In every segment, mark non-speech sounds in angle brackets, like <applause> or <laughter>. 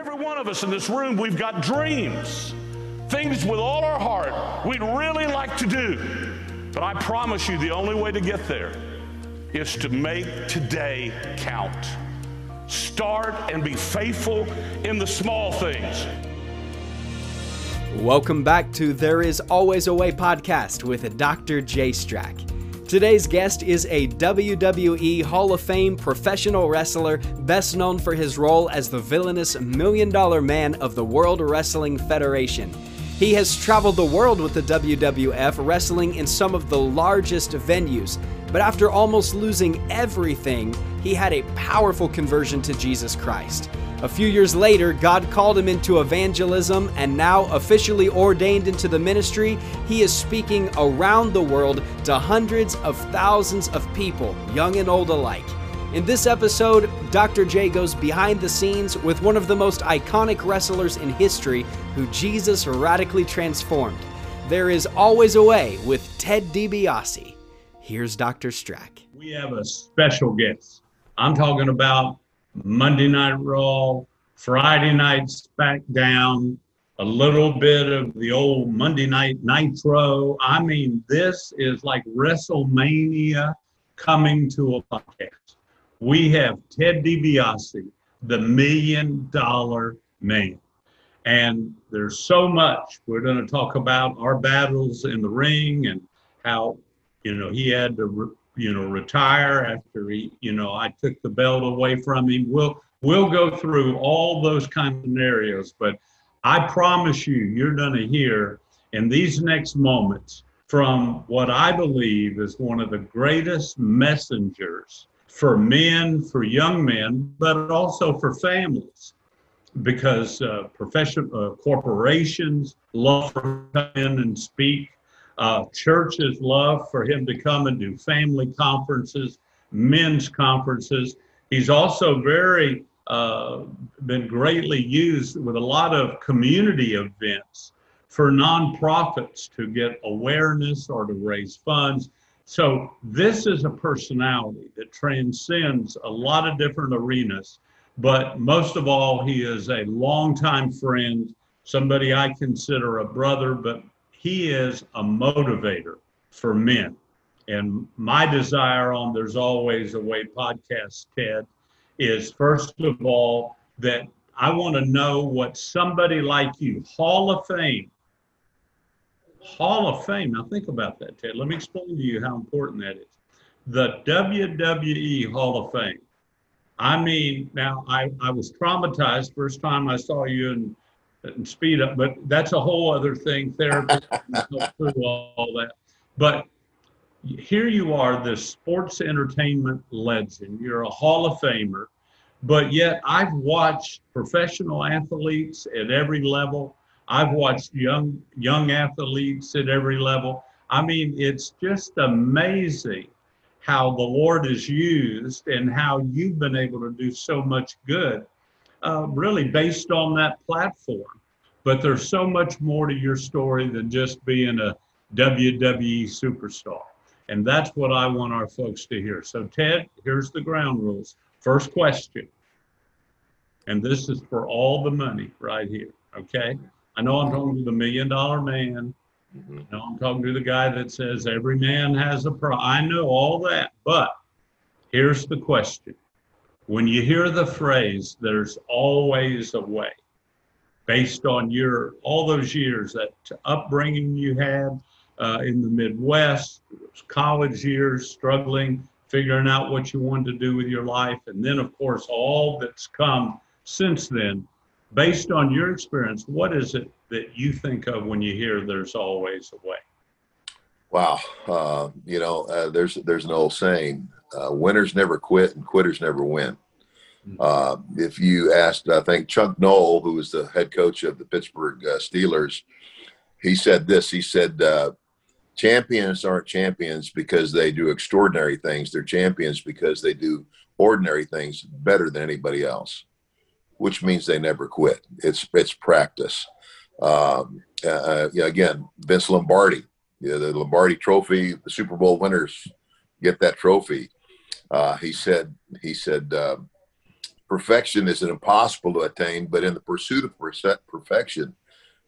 Every one of us in this room, we've got dreams, things with all our heart we'd really like to do. But I promise you, the only way to get there is to make today count. Start and be faithful in the small things. Welcome back to There Is Always a Way podcast with Dr. J. Strack. Today's guest is a WWE Hall of Fame professional wrestler, best known for his role as the villainous Million Dollar Man of the World Wrestling Federation. He has traveled the world with the WWF, wrestling in some of the largest venues. But after almost losing everything, he had a powerful conversion to Jesus Christ. A few years later, God called him into evangelism, and now officially ordained into the ministry, he is speaking around the world to hundreds of thousands of people, young and old alike. In this episode, Dr. J goes behind the scenes with one of the most iconic wrestlers in history who Jesus radically transformed. There is always a way with Ted DiBiase. Here's Dr. Strack. We have a special guest. I'm talking about Monday Night Raw, Friday Night SmackDown, a little bit of the old Monday Night Nitro. I mean, this is like WrestleMania coming to a podcast we have Ted DiBiase, the million dollar man. And there's so much. We're going to talk about our battles in the ring and how, you know, he had to, you know, retire after he, you know, I took the belt away from him. We'll, we'll go through all those kind of scenarios, but I promise you, you're to hear in these next moments from what I believe is one of the greatest messengers for men, for young men, but also for families, because uh, profession, uh, corporations love to come in and speak. Uh, churches love for him to come and do family conferences, men's conferences. He's also very uh, been greatly used with a lot of community events for nonprofits to get awareness or to raise funds. So this is a personality that transcends a lot of different arenas, but most of all, he is a longtime friend, somebody I consider a brother, but he is a motivator for men. And my desire on There's Always a Way podcast, Ted, is first of all that I want to know what somebody like you, Hall of Fame, Hall of Fame. Now think about that, Ted. Let me explain to you how important that is. The WWE Hall of Fame. I mean, now I, I was traumatized first time I saw you in, in speed up, but that's a whole other thing. Therapy <laughs> through all that. But here you are, this sports entertainment legend. You're a Hall of Famer, but yet I've watched professional athletes at every level I've watched young young athletes at every level. I mean, it's just amazing how the Lord is used and how you've been able to do so much good, uh, really based on that platform. But there's so much more to your story than just being a WWE superstar. And that's what I want our folks to hear. So, Ted, here's the ground rules. First question, and this is for all the money right here, okay? I know I'm talking to the million dollar man. Mm-hmm. I know I'm talking to the guy that says every man has a pro. I know all that, but here's the question. When you hear the phrase, there's always a way, based on your all those years, that upbringing you had uh, in the Midwest, college years, struggling, figuring out what you wanted to do with your life, and then, of course, all that's come since then based on your experience, what is it that you think of when you hear "There's always a way"? Wow, uh, you know, uh, there's there's an old saying: uh, "Winners never quit, and quitters never win." Hmm. Uh, if you asked, I think Chuck Noll, who was the head coach of the Pittsburgh uh, Steelers, he said this. He said, uh, "Champions aren't champions because they do extraordinary things. They're champions because they do ordinary things better than anybody else." which means they never quit. It's it's practice. Um, yeah, again, Vince Lombardi, yeah, the Lombardi Trophy, the Super Bowl winners get that trophy. Uh, he said he said uh, perfection is impossible to attain, but in the pursuit of perfection,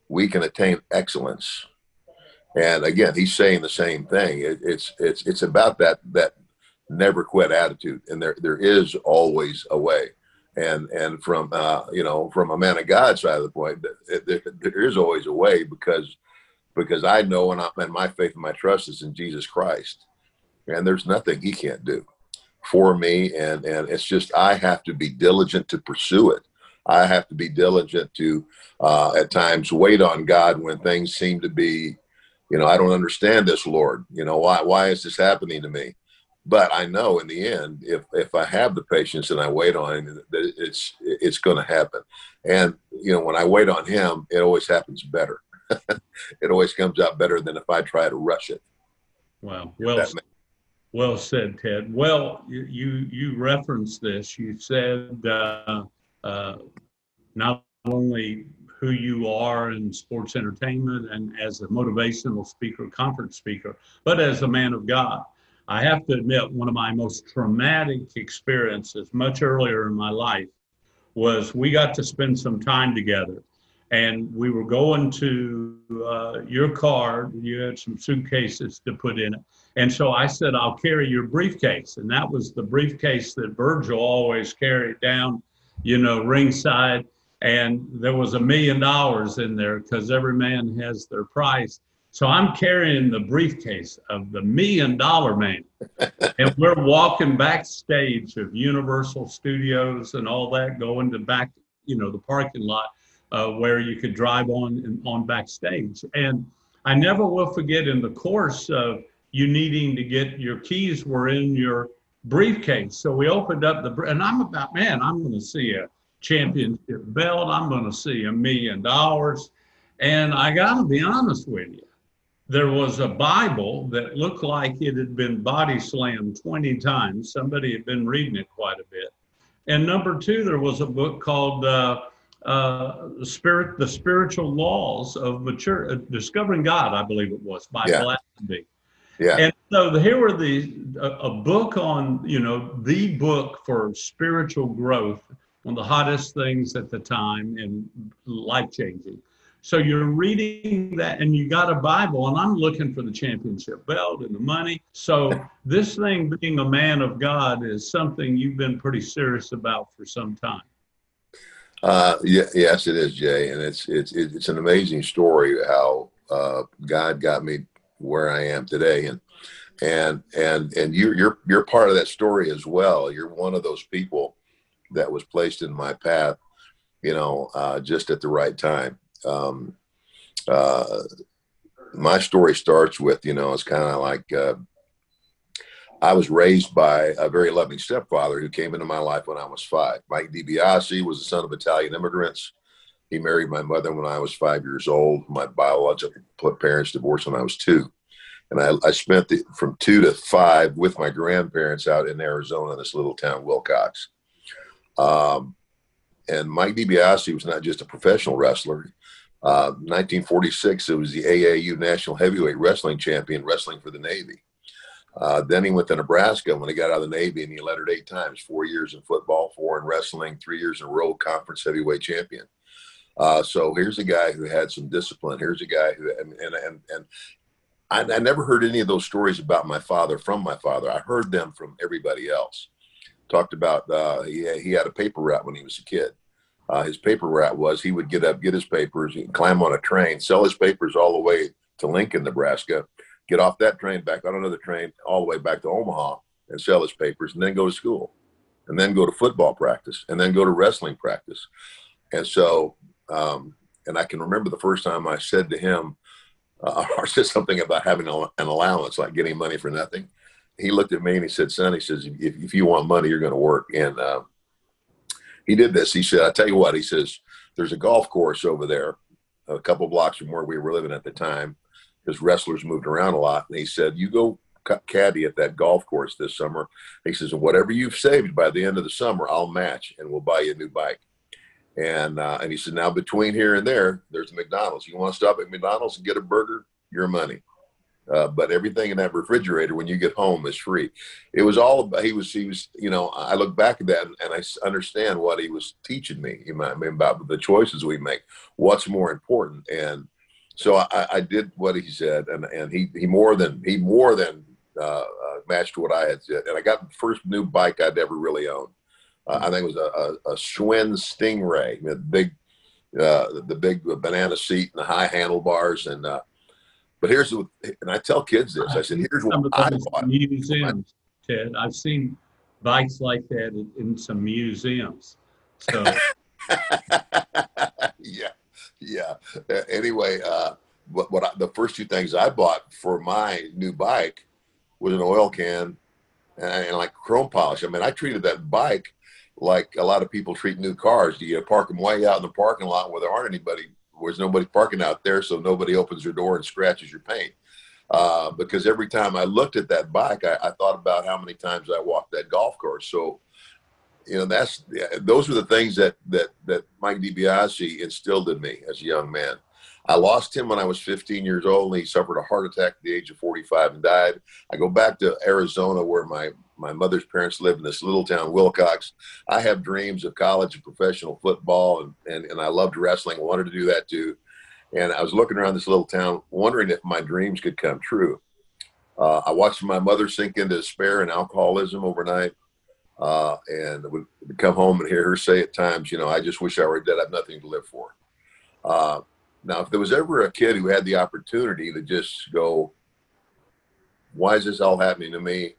we can attain excellence. And again, he's saying the same thing. It, it's it's it's about that that never quit attitude, and there there is always a way. And and from uh, you know from a man of God side of the point, there, there is always a way because because I know and, I, and my faith and my trust is in Jesus Christ, and there's nothing He can't do for me. And and it's just I have to be diligent to pursue it. I have to be diligent to uh, at times wait on God when things seem to be you know, I don't understand this, Lord. You know, why why is this happening to me? But I know in the end, if if I have the patience and I wait on him, that it's it's going to happen. And you know, when I wait on him, it always happens better. <laughs> it always comes out better than if I try to rush it. Wow. Well, well said, Ted. Well, you you, you referenced this. You said uh, uh, not only who you are in sports entertainment and as a motivational speaker, conference speaker, but as a man of God. I have to admit, one of my most traumatic experiences much earlier in my life was we got to spend some time together. And we were going to uh, your car. You had some suitcases to put in it. And so I said, I'll carry your briefcase. And that was the briefcase that Virgil always carried down, you know, ringside and there was a million dollars in there because every man has their price. So I'm carrying the briefcase of the million dollar man. <laughs> and we're walking backstage of Universal Studios and all that, going to back, you know, the parking lot uh, where you could drive on on backstage. And I never will forget in the course of you needing to get your keys were in your briefcase. So we opened up the and I'm about, man, I'm going to see a championship belt. I'm going to see a million dollars. And I got to be honest with you, there was a Bible that looked like it had been body slammed 20 times. Somebody had been reading it quite a bit. And number two, there was a book called uh, uh, the Spirit, the Spiritual Laws of Mature, uh, Discovering God, I believe it was by yeah. Yeah. And so the, here were the a, a book on you know the book for spiritual growth one of the hottest things at the time and life changing. So you're reading that and you got a Bible, and I'm looking for the championship belt and the money. So <laughs> this thing being a man of God is something you've been pretty serious about for some time. Uh, yeah, yes, it is, Jay, and it's it's it's an amazing story how uh, God got me where I am today, and and and and you you're you're part of that story as well. You're one of those people that was placed in my path, you know, uh, just at the right time. Um, uh, my story starts with, you know, it's kind of like uh, I was raised by a very loving stepfather who came into my life when I was five. Mike DiBiase was the son of Italian immigrants. He married my mother when I was five years old. My biological parents divorced when I was two. And I, I spent the, from two to five with my grandparents out in Arizona, this little town, Willcox. Um, and Mike DiBiase was not just a professional wrestler. Uh, 1946, it was the AAU National Heavyweight Wrestling Champion, wrestling for the Navy. Uh, then he went to Nebraska when he got out of the Navy, and he lettered eight times: four years in football, four in wrestling, three years in row conference heavyweight champion. Uh, so here's a guy who had some discipline. Here's a guy who, and and and, and I, I, never heard any of those stories about my father from my father. I heard them from everybody else talked about uh, he, he had a paper route when he was a kid. Uh, his paper route was he would get up, get his papers, climb on a train, sell his papers all the way to Lincoln, Nebraska, get off that train back on another train all the way back to Omaha and sell his papers, and then go to school, and then go to football practice, and then go to wrestling practice. And so, um, and I can remember the first time I said to him, uh, <laughs> or said something about having an allowance, like getting money for nothing he looked at me and he said, "Son," he says, "if, if you want money, you're going to work." And uh, he did this. He said, "I tell you what," he says, "There's a golf course over there, a couple blocks from where we were living at the time, because wrestlers moved around a lot." And he said, "You go caddy at that golf course this summer." He says, "And whatever you've saved by the end of the summer, I'll match, and we'll buy you a new bike." And uh, and he said, "Now between here and there, there's a McDonald's. You want to stop at McDonald's and get a burger? Your money." Uh, but everything in that refrigerator when you get home is free. It was all about, he was, he was, you know, I look back at that and, and I understand what he was teaching me, you know, mean, about the choices we make, what's more important. And so I, I did what he said and, and he, he more than, he more than uh, uh, matched what I had said. And I got the first new bike I'd ever really owned. Uh, I think it was a, a, a Schwinn Stingray, the big, uh, the big banana seat and the high handlebars. And, uh, but here's the, and I tell kids this. I said, here's what I bought. Museums, Ted. I've seen bikes like that in, in some museums. So. <laughs> yeah, yeah. Anyway, uh, what, what I, the first two things I bought for my new bike was an oil can and, and, like chrome polish. I mean, I treated that bike like a lot of people treat new cars. You park them way out in the parking lot where there aren't anybody there's nobody parking out there, so nobody opens your door and scratches your paint. Uh, because every time I looked at that bike, I, I, thought about how many times I walked that golf course. So, you know, that's those are the things that that that Mike DiBiase instilled in me as a young man. I lost him when I was 15 years old. And he suffered a heart attack at the age of 45 and died. I go back to Arizona where my my mother's parents lived in this little town, Willcox. I have dreams of college and professional football, and, and, and I loved wrestling. I wanted to do that too. And I was looking around this little town, wondering if my dreams could come true. Uh, I watched my mother sink into despair and alcoholism overnight. Uh, and would come home and hear her say at times, you know, I just wish I were dead. I have nothing to live for. Uh, now, if there was ever a kid who had the opportunity to just go, why is this all happening to me?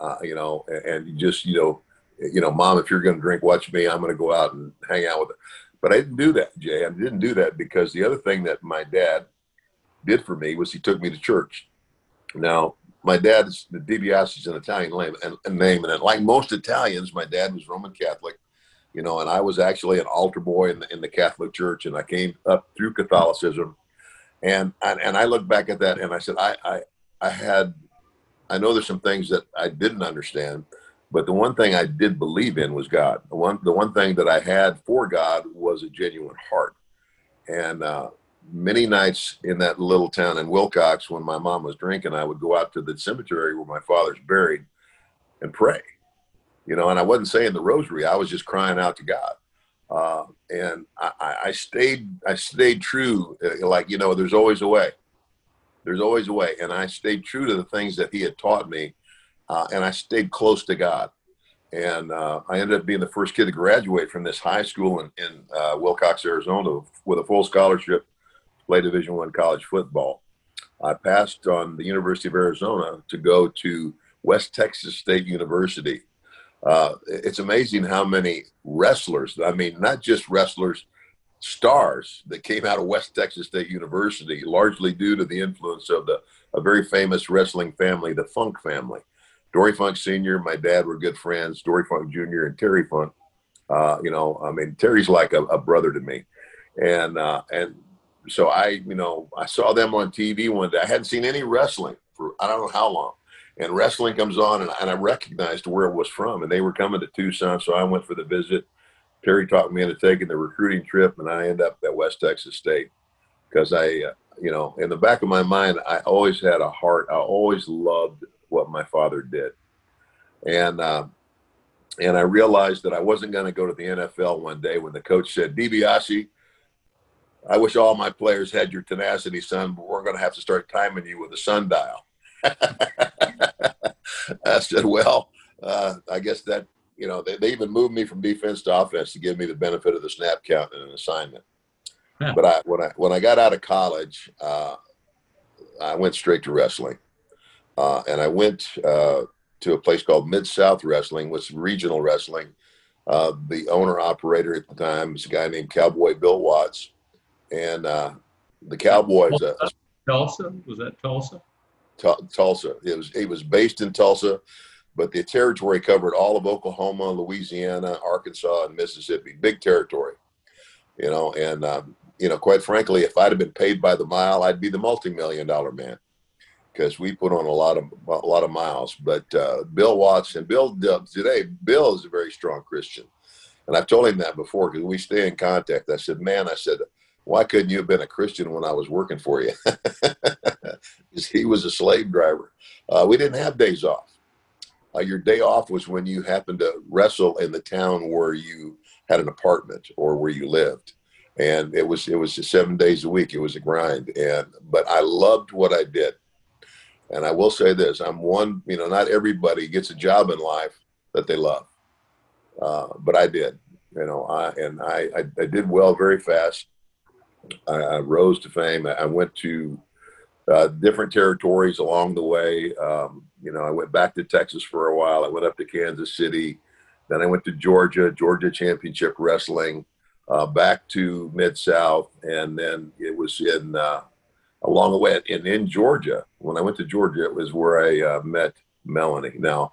uh, you know, and, you just, you know, you know, mom, if you're going to drink, watch me. I'm going to go out and hang out with her. But I didn't do that, Jay. I didn't do that because the other thing that my dad did for me was he took me to church. Now, my dad's the DiBiase is an Italian name, and, and name, and like most Italians, my dad was Roman Catholic, you know, and I was actually an altar boy in the, in the Catholic Church, and I came up through Catholicism, and and, and I look back at that and I said I I, I had I know there's some things that I didn't understand, but the one thing I did believe in was God. The one, the one thing that I had for God was a genuine heart. And uh, many nights in that little town in Willcox when my mom was drinking, I would go out to the cemetery where my father's buried and pray. You know, and I wasn't saying the rosary; I was just crying out to God. Uh, and I, I stayed, I stayed true. Uh, like you know, there's always a way there's always a way. And I stayed true to the things that he had taught me. Uh, and I stayed close to God. And uh, I ended up being the first kid to graduate from this high school in, in uh, Willcox, Arizona, with a full scholarship play Division One college football. I passed on the University of Arizona to go to West Texas State University. Uh, it's amazing how many wrestlers, I mean, not just wrestlers, stars that came out of West Texas State University, largely due to the influence of the a very famous wrestling family, the Funk family. Dory Funk Sr., my dad were good friends. Dory Funk Jr. and Terry Funk. Uh, you know, I mean, Terry's like a, a brother to me, and uh, and so I, you know, I saw them on TV one day. I hadn't seen any wrestling for I don't know how long, and wrestling comes on, and, and I recognized where it was from, and they were coming to Tucson, so I went for the visit. Terry talked me into taking the recruiting trip, and I end up at West Texas State. Because I, uh, you know, in the back of my mind, I always had a heart. I always loved what my father did, and uh, and I realized that I wasn't going to go to the NFL one day when the coach said, "DiBiase, I wish all my players had your tenacity, son, but we're going to have to start timing you with a sundial." <laughs> I said, "Well." Uh, I guess that you know, they, they even moved me from defense to offense to give me the benefit of the snap count and an assignment. Yeah. But I when I when I got out of college, uh, I went straight to wrestling, uh, and I went uh, to a place called Mid South Wrestling, was regional wrestling. Uh, the owner operator at the time was a guy named Cowboy Bill Watts, and uh, the Cowboys. Uh, Tulsa was that Tulsa? Tulsa. It was. He was based in Tulsa but the territory covered all of Oklahoma, Louisiana, Arkansas, and Mississippi. Big territory, you know. And um, you know, quite frankly, if I'd have been paid by the mile, I'd be the multi-million dollar man because we put on a lot of a lot of miles. But uh, Bill Watts and Bill today, Bill is a very strong Christian, and I've told him that before because we stay in contact. I said, man, I said, why couldn't you have been a Christian when I was working for you? <laughs> he was a slave driver. Uh, we didn't have days off. Uh, your day off was when you happened to wrestle in the town where you had an apartment or where you lived, and it was it was seven days a week. It was a grind, and but I loved what I did. And I will say this: I'm one. You know, not everybody gets a job in life that they love, uh, but I did. You know, I and I, I, I did well very fast. I, I rose to fame. I went to uh, different territories along the way. Um, you know, I went back to Texas for a while. I went up to Kansas City. Then I went to Georgia, Georgia Championship Wrestling, uh, back to Mid South, and then it was in uh, along the way. And in Georgia, when I went to Georgia, it was where I uh, met Melanie. Now,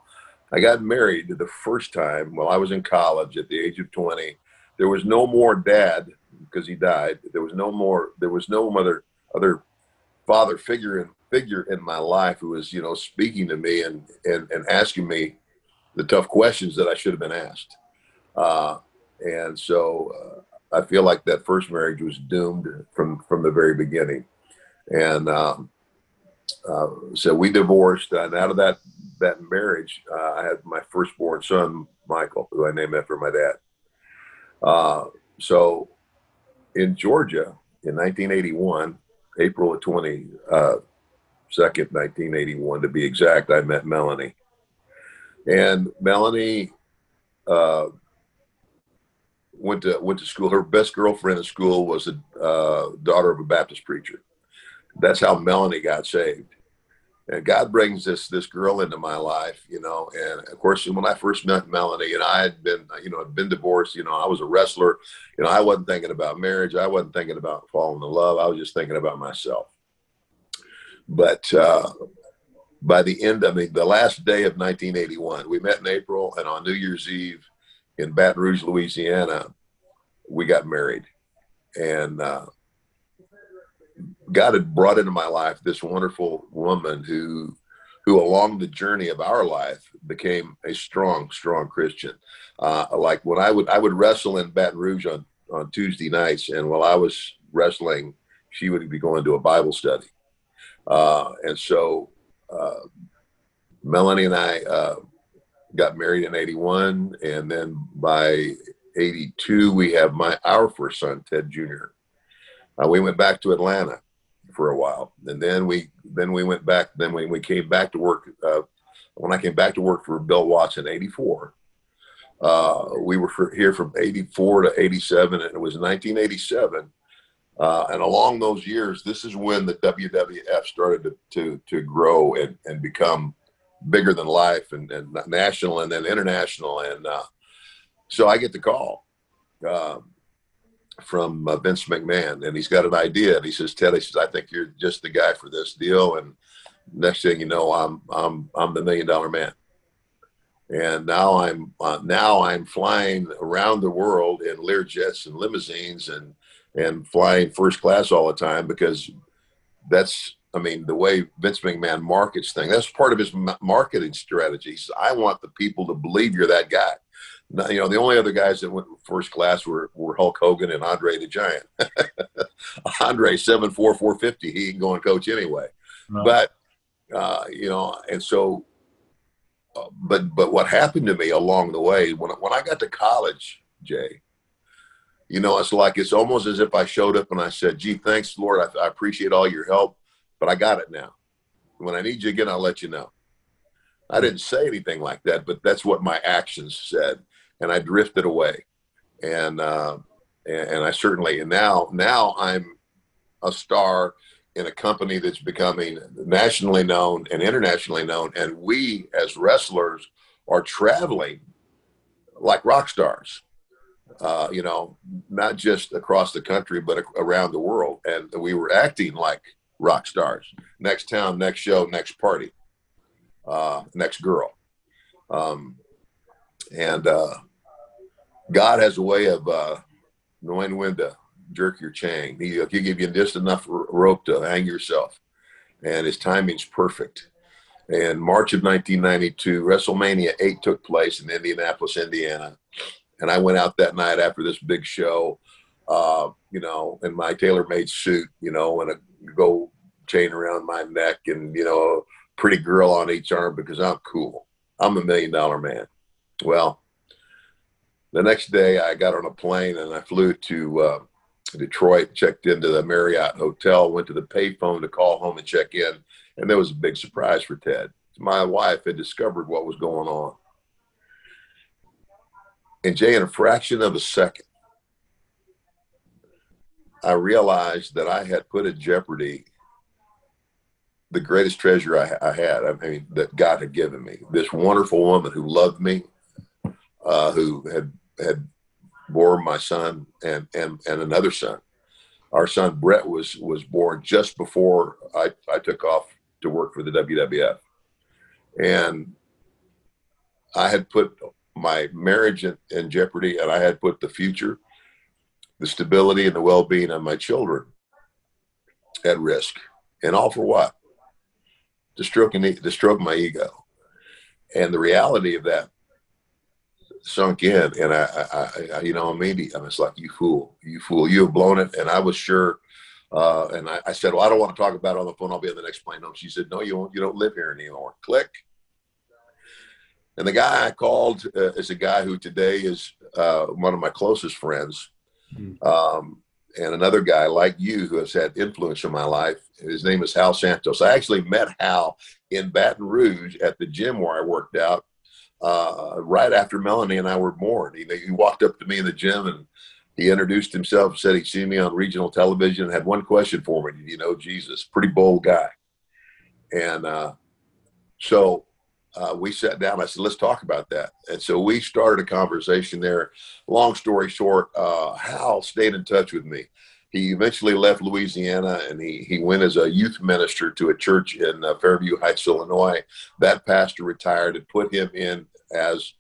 I got married the first time while I was in college at the age of 20. There was no more dad because he died. There was no more. There was no other other father figure in figure in my life who was you know speaking to me and and, and asking me the tough questions that I should have been asked. Uh, and so uh, I feel like that first marriage was doomed from from the very beginning. And um, uh, so we divorced, and out of that that marriage, uh, I had my firstborn son, Michael, who I named after my dad. Uh, so in Georgia in 1981, April of 20, uh, 2nd, 1981 to be exact, I met Melanie. And Melanie uh, went to went to school. Her best girlfriend in school was a uh, daughter of a Baptist preacher. That's how Melanie got saved and God brings this this girl into my life, you know. And of course, when I first met Melanie, and I had been, you know, I'd been divorced. You know, I was a wrestler. You know, I wasn't thinking about marriage. I wasn't thinking about falling in love. I was just thinking about myself. But uh, by the end, I mean, the last day of 1981, we met in April, and on New Year's Eve in Baton Rouge, Louisiana, we got married, and. Uh, God had brought into my life this wonderful woman who, who along the journey of our life became a strong, strong Christian. Uh, like when I would, I would wrestle in Baton Rouge on, on Tuesday nights, and while I was wrestling, she would be going to a Bible study. Uh, and so, uh, Melanie and I uh, got married in 81, and then by 82, we have my our first son, Ted Jr. Uh, we went back to Atlanta for a while, and then we then we went back. Then when we came back to work, uh, when I came back to work for Bill Watts in '84, uh, we were for, here from '84 to '87, and it was 1987. Uh, and along those years, this is when the WWF started to to, to grow and, and become bigger than life and, and national and then international. And uh, so I get the call. Um, from uh, Vince McMahon, and he's got an idea. And he says, "Ted, he says, I think you're just the guy for this deal." And next thing you know, I'm I'm I'm the million dollar man. And now I'm uh, now I'm flying around the world in Lear jets and limousines and and flying first class all the time because that's I mean the way Vince McMahon markets things. That's part of his marketing strategies. I want the people to believe you're that guy you know, the only other guys that went first class were, were Hulk Hogan and Andre the Giant. <laughs> Andre, seven four four fifty. He can go and coach anyway. But, uh, you know, and so, uh, but, but what happened to me along the way, when, when I got to college, Jay, you know, it's like, it's almost as if I showed up and I said, gee, thanks, Lord. I, I appreciate all your help, but I got it now. When I need you again, I'll let you know. I didn't say anything like that, but that's what my actions said and I drifted away. And, uh, and, I certainly, and now, now I'm a star in a company that's becoming nationally known and internationally known. And we as wrestlers are traveling like rock stars, uh, you know, not just across the country, but around the world. And we were acting like rock stars. Next town, next show, next party, uh, next girl. Um, and uh, God has a way of uh, knowing when to jerk your chain. He, he'll give you just enough rope to hang yourself, and his timing's perfect. And March of 1992, WrestleMania 8 took place in Indianapolis, Indiana. And I went out that night after this big show. uh, you know, in my tailor-made suit, you know, and a gold chain around my neck, and you know, a pretty girl on each arm because I'm cool. I'm a million dollar man. Well, the next day I got on a plane and I flew to uh, Detroit, checked into the Marriott Hotel, went to the payphone to call home and check in, and there was a big surprise for Ted. My wife had discovered what was going on. And Jay, in a fraction of a second, I realized that I had put in jeopardy the greatest treasure I, I, had. I mean, that God had given me. This wonderful woman who loved me, uh, who had had bore my son and and and another son. Our son Brett was was born just before I, I took off to work for the WWF, and I had put my marriage in, in jeopardy, and I had put the future, the stability, and the well being of my children at risk, and all for what? To stroke, to stroke my ego, and the reality of that sunk in, and I, I, I you know, maybe I'm just like, "You fool, you fool, you have blown it." And I was sure, uh, and I, I, said, "Well, I don't want to talk about it on the phone. I'll be on the next plane home." She said, "No, you won't. You don't live here anymore." Click. And the guy I called uh, is a guy who today is uh, one of my closest friends, mm-hmm. um, and another guy like you who has had influence in my life. His name is Hal Santos. I actually met Hal in Baton Rouge at the gym where I worked out uh, right after Melanie and I were born. He, he walked up to me in the gym and he introduced himself, said he'd seen me on regional television, and had one question for me. You know, Jesus, pretty bold guy. And uh, so uh, we sat down. I said, let's talk about that. And so we started a conversation there. Long story short, uh, Hal stayed in touch with me. He eventually left Louisiana and he, he went as a youth minister to a church in uh, Fairview Heights, Illinois. That pastor retired and put him in as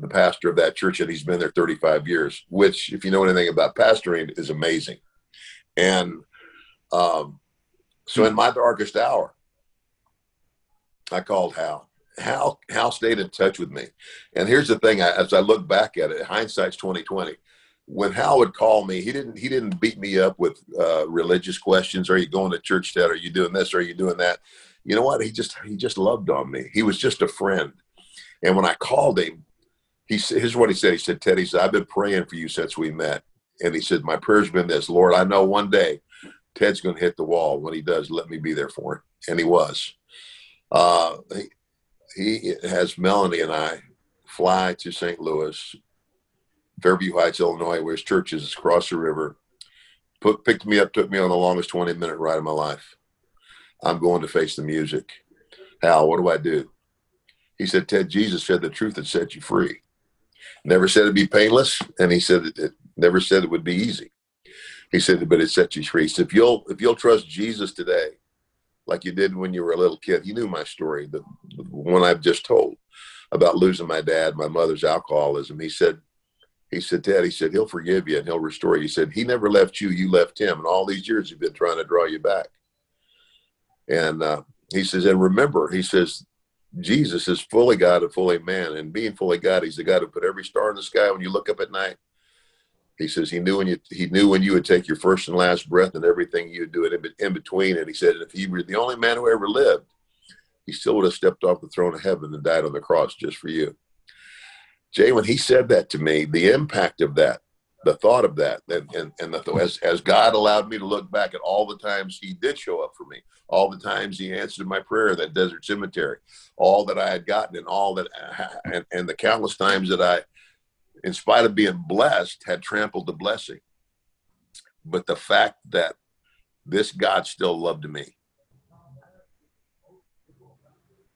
the pastor of that church, and he's been there 35 years, which, if you know anything about pastoring, is amazing. And um, so, in my darkest hour, I called Hal. Hal Hal stayed in touch with me. And here's the thing: I, as I look back at it, hindsight's 2020. When Hal would call me, he didn't he didn't beat me up with uh, religious questions. Are you going to church? That are you doing this? Are you doing that? You know what? He just he just loved on me. He was just a friend. And when I called him, he here's what he said. He said, Teddy, he said, I've been praying for you since we met. And he said, my prayer's been this, Lord, I know one day Ted's going to hit the wall. When he does, let me be there for him. And he was. Uh, he, he has Melanie and I fly to St. Louis, Fairview Heights, Illinois, where his church is across the river. Put, picked me up, took me on the longest 20 minute ride of my life. I'm going to face the music. Hal, what do I do? He said, Ted, Jesus said the truth had set you free. Never said it'd be painless, and he said it, it never said it would be easy. He said, but it set you free. So if you'll if you'll trust Jesus today, like you did when you were a little kid, he knew my story, the, the one I've just told about losing my dad, my mother's alcoholism. He said, he said, Ted, he said, he'll forgive you and he'll restore you. He said, he never left you, you left him. And all these years he's been trying to draw you back. And uh, he says, and remember, he says, Jesus is fully God and fully man. And being fully God, he's the God who put every star in the sky when you look up at night. He says he knew when you he knew when you would take your first and last breath and everything you would do in, in between. And he said if he were the only man who ever lived, he still would have stepped off the throne of heaven and died on the cross just for you. Jay, when he said that to me, the impact of that the thought of that and, and, and the, as, as God allowed me to look back at all the times he did show up for me, all the times he answered my prayer that desert cemetery, all that I had gotten and all that, uh, and, and the countless times that I, in spite of being blessed, had trampled the blessing. But the fact that this God still loved me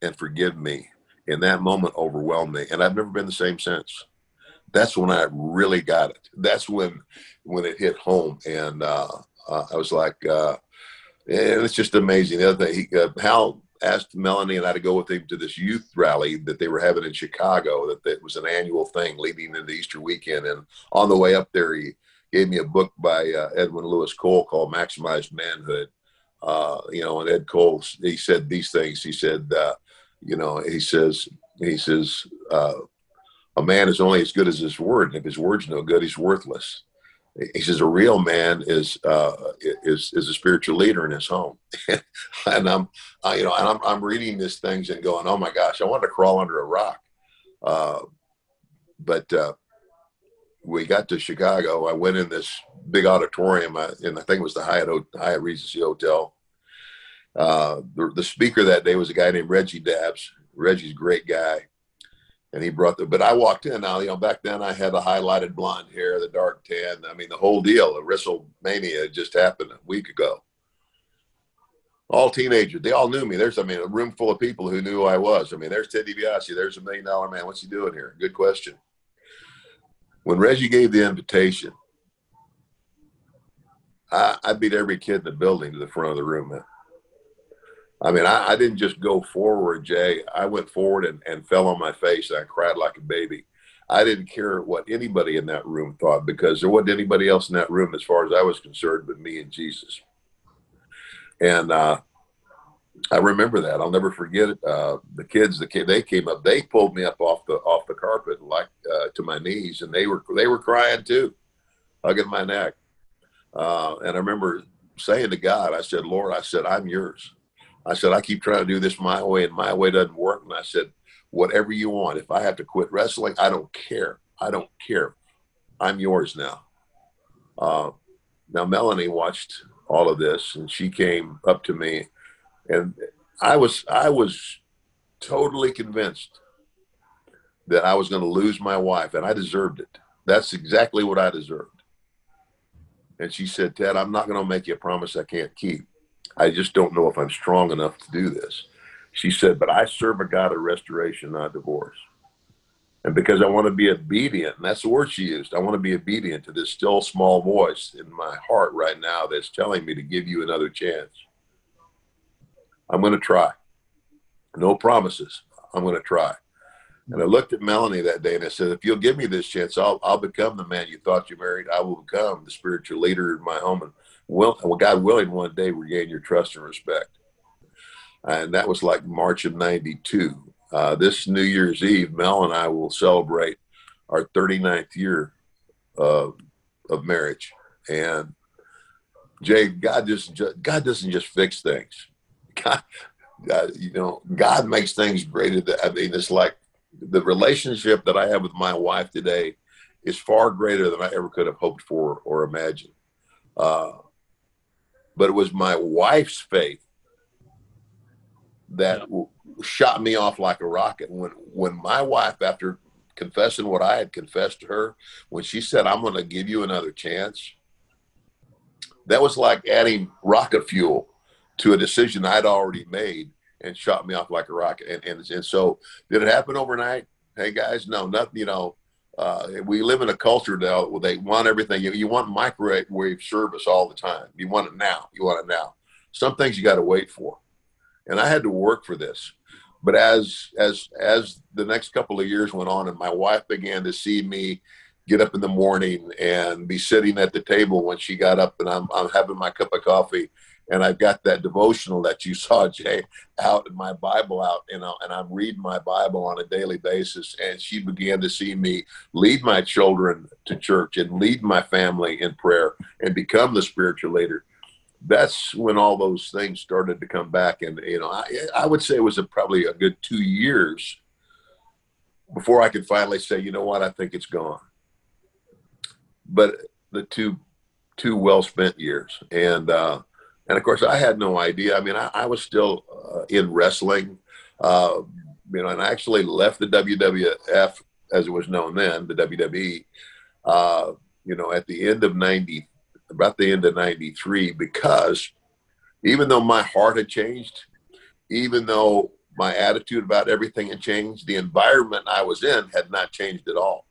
and forgive me in that moment overwhelmed me. And I've never been the same since that's when I really got it. That's when when it hit home, and uh, uh, I was like, uh, and it's just amazing. The other thing, he, uh, Hal asked Melanie and I to go with him to this youth rally that they were having in Chicago. That, that was an annual thing leading into Easter weekend, and on the way up there, he gave me a book by uh, Edwin Louis Cole called "Maximized Manhood." Uh, you know, and Ed Cole, he said these things. He said, uh, you know, he says, he says, uh, a man is only as good as his word. And if his word's no good, he's worthless. he says a real man is uh, is is a spiritual leader in his home, <laughs> and I'm uh, you know and I'm I'm reading these things and going, oh my gosh, I want to crawl under a rock, uh, but uh, we got to Chicago. I went in this big auditorium, uh, and I think it was the Hyatt Hyatt Regency Hotel. Uh, the, the speaker that day was a guy named Reggie Dabbs. Reggie's a great guy and he brought the but i walked in now you know back then i had the highlighted blonde hair the dark tan. I mean the whole deal the wrestlemania just happened a week ago. All teenagers they all knew me. There's i mean a room full of people who knew who i was. I mean there's ted DiBiase there's a million dollar man. What's he doing here? Good question. When reggie gave the invitation I, I beat every kid in the building to the front of the room. man. I mean, I, I, didn't just go forward, Jay. I went forward and, and fell on my face and I cried like a baby. I didn't care what anybody in that room thought because there wasn't anybody else in that room, as far as I was concerned, but me and Jesus. And uh, I remember that. I'll never forget it. Uh, the kids, the kid, they came up. They pulled me up off the off the carpet, like uh, to my knees, and they were they were crying too, hugging my neck. Uh, and I remember saying to God, I said, "Lord, I said, I'm yours." I said, I keep trying to do this my way and my way doesn't work. And I said, whatever you want. If I have to quit wrestling, I don't care. I don't care. I'm yours now. Uh, now, Melanie watched all of this and she came up to me and I was, I was totally convinced that I was going to lose my wife and I deserved it. That's exactly what I deserved. And she said, Ted, I'm not going to make you a promise I can't keep. I just don't know if I'm strong enough to do this. She said, But I serve a God of restoration, not divorce. And because I want to be obedient, and that's the word she used, I want to be obedient to this still small voice in my heart right now that's telling me to give you another chance. I'm going to try. No promises. I'm going to try. And I looked at Melanie that day and I said, if you'll give me this chance, I'll, I'll become the man you thought you married. I will become the spiritual leader in my home. And will, God willing, one day regain your trust and respect. And that was like March of 92. Uh, this New Year's Eve, Mel and I will celebrate our 39th year of, of marriage. And Jay, God doesn't just, God doesn't just fix things. <laughs> God, God, you know, God makes things greater. Than, I mean, it's like the relationship that I have with my wife today is far greater than I ever could have hoped for or imagined. Uh, but it was my wife's faith that yeah. shot me off like a rocket. When when my wife, after confessing what I had confessed to her, when she said, "I'm going to give you another chance," that was like adding rocket fuel to a decision I'd already made and shot me off like a rocket. And and, and so, did it happen overnight? Hey guys, no, nothing. You know, uh, we live in a culture now where they want everything. You, you want microwave service all the time. You want it now. You want it now. Some things you got to wait for, and I had to work for this. But as as as the next couple of years went on, and my wife began to see me get up in the morning and be sitting at the table when she got up, and I'm I'm having my cup of coffee and I've got that devotional that you <laughs> saw, Jay, out in my Bible out, you know, and I'm reading my Bible on a daily basis. And she began to see me lead my children to church and lead my family in prayer and become the spiritual leader. That's when all those things started to come back. And, you know, I, I would say it was a, probably a good two years before I could finally say, you know what, I think it's gone. But the two, two well spent years. And, uh, and of course, I had no idea. I mean, I, I was still uh, in wrestling, uh, you know, and I actually left the WWF as it was known then, the WWE, uh, you know, at the end of 90, about the end of 93, because even though my heart had changed, even though my attitude about everything had changed, the environment I was in had not changed at all.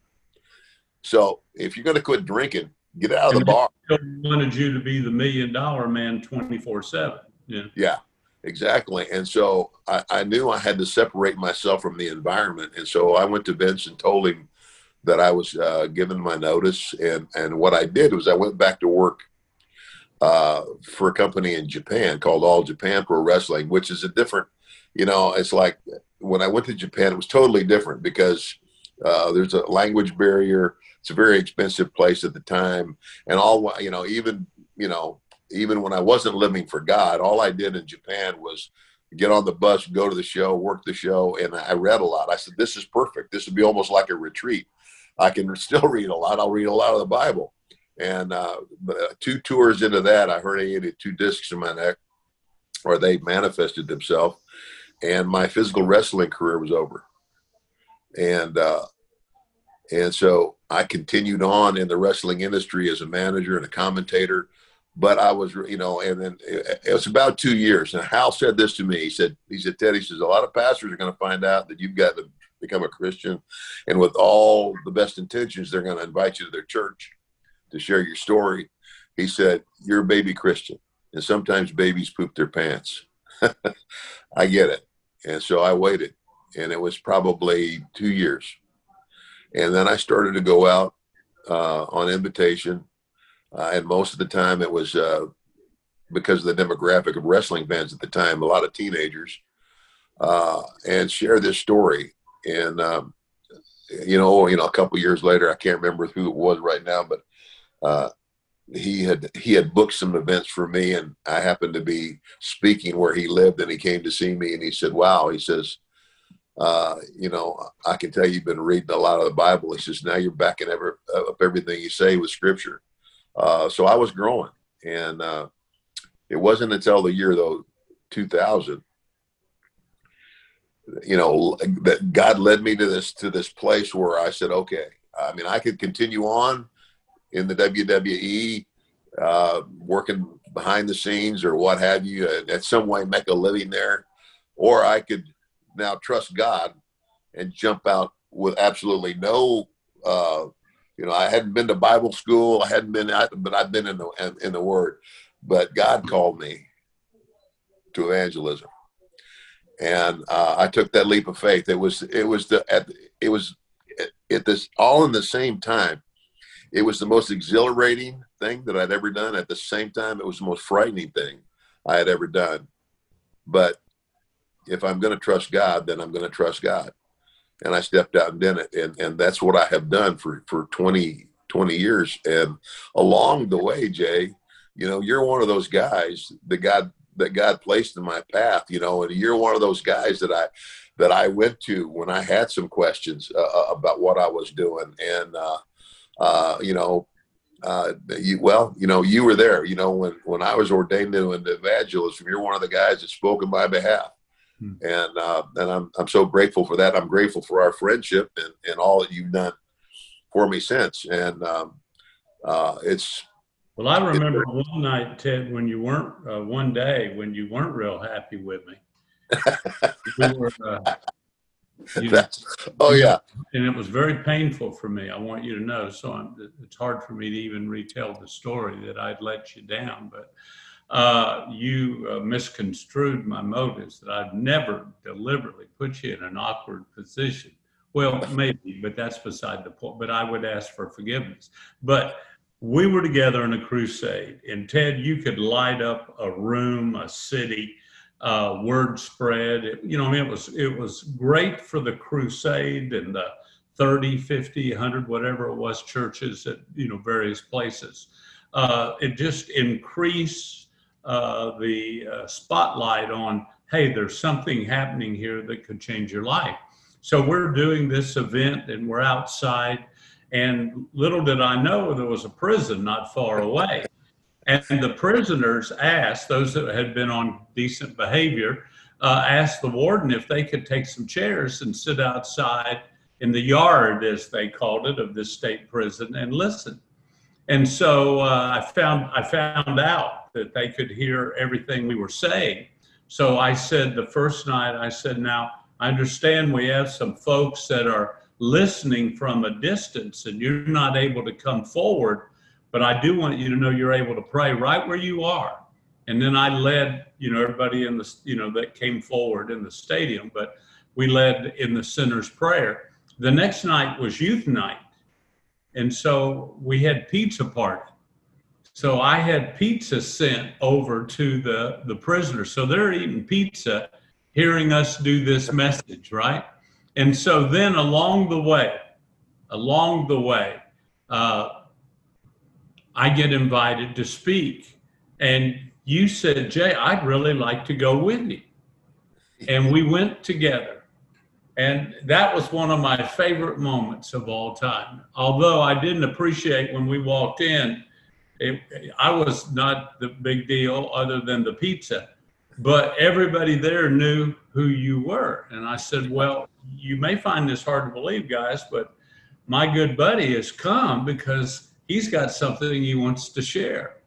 So if you're going to quit drinking, Get out of the bar. Wanted you to be the million dollar man 24 seven. Yeah. Yeah, exactly. And so I, I knew I had to separate myself from the environment. And so I went to Vince and told him that I was uh, given my notice. And, and what I did was I went back to work uh, for a company in Japan called All Japan Pro Wrestling, which is a different, you know, it's like when I went to Japan, it was totally different because Uh, there's a language barrier. It's a very expensive place at the time, and all you know, even you know, even when I wasn't living for God, all I did in Japan was get on the bus, go to the show, work the show, and I read a lot. I said, "This is perfect. This would be almost like a retreat. I can <laughs> still read a lot. I'll read a lot of the Bible." And uh, two tours into that, I heard I needed two discs in my neck, or they manifested themselves, and my physical wrestling career was over. And uh, and so I continued on in the wrestling industry as a manager and a commentator but I was, you know, and then it, was about two years. And Hal said this to me. He said, he said, Ted, he says, a lot of pastors are going to find out that you've got to become a Christian. And with all the best intentions, they're going to invite you to their church to share your story. He said, you're a baby Christian. And sometimes babies poop their pants. <laughs> I get it. And so I waited. And it was probably two years. And then I started to go out uh, on invitation uh, and most of the time it was uh, because of the demographic of wrestling fans at the time, a lot of teenagers, uh, and share this story. And um, you know, you know, a couple years later, I can't remember who it was right now, but uh, he had he had booked some events for me, and I happened to be speaking where he lived, and he came to see me, and he said, "Wow," he says. Uh, you know, I can tell you've been reading a lot of the Bible. He says, now you're backing ever, up everything you say with scripture. Uh, so I was growing, and uh, it wasn't until the year though 2000, you know, that God led me to this to this place where I said, okay, I mean, I could continue on in the WWE, uh, working behind the scenes or what have you, and at some way make a living there, or I could now trust God and jump out with absolutely no uh, you know, I hadn't been to Bible school. I hadn't been, but I've been in the in the Word. But God called me to evangelism, and uh, I took that leap of faith. It was it was the at, it was at this all in the same time. It was the most exhilarating thing that I'd ever done. At the same time, it was the most frightening thing I had ever done. But if I'm going to trust God, then I'm going to trust God and I stepped out and did it. And, and that's what I have done for, for 20, 20 years. And along the way, Jay, you know, you're one of those guys that God, that God placed in my path, you know, and you're one of those guys that I, that I went to when I had some questions uh, uh about what I was doing. And, uh, uh, you know, uh, you, well, you know, you were there, you know, when, when I was ordained into evangelism, you're one of the guys that spoke on my behalf Hmm. And uh, and I'm I'm so grateful for that. I'm grateful for our friendship and, and all that you've done for me since. And um, uh, it's well, I remember one night, Ted, when you weren't uh, one day when you weren't real happy with me. we <laughs> were, uh, you oh yeah, and it was very painful for me. I want you to know. So I'm, it's hard for me to even retell the story that I'd let you down, but uh, you uh, misconstrued my motives that I'd never deliberately put you in an awkward position. Well, maybe, but that's beside the point. But I would ask for forgiveness. But we were together in a crusade, and Ted, you could light up a room, a city, uh, word spread. It, you know, I mean, it was it was great for the crusade and the 30, 50, 100, whatever it was, churches at you know various places. Uh, it just increased uh, the uh, spotlight on, hey, there's something happening here that could change your life. So we're doing this event and we're outside. And little did I know there was a prison not far away. And the prisoners asked, those that had been on decent behavior, uh, asked the warden if they could take some chairs and sit outside in the yard, as they called it, of this state prison and listen. And so uh, I found I found out that they could hear everything we were saying. So I said the first night, I said, now I understand we have some folks that are listening from a distance and you're not able to come forward, but I do want you to know you're able to pray right where you are. And then I led, you know, everybody in the, you know, that came forward in the stadium, but we led in the sinner's prayer. The next night was youth night. And so we had pizza party. So I had pizza sent over to the, the prisoners. So they're eating pizza, hearing us do this message, right? And so then along the way, along the way, uh, I get invited to speak. And you said, Jay, I'd really like to go with you. And we went together. And that was one of my favorite moments of all time. Although I didn't appreciate when we walked in, it, I was not the big deal other than the pizza. But everybody there knew who you were. And I said, Well, you may find this hard to believe, guys, but my good buddy has come because he's got something he wants to share.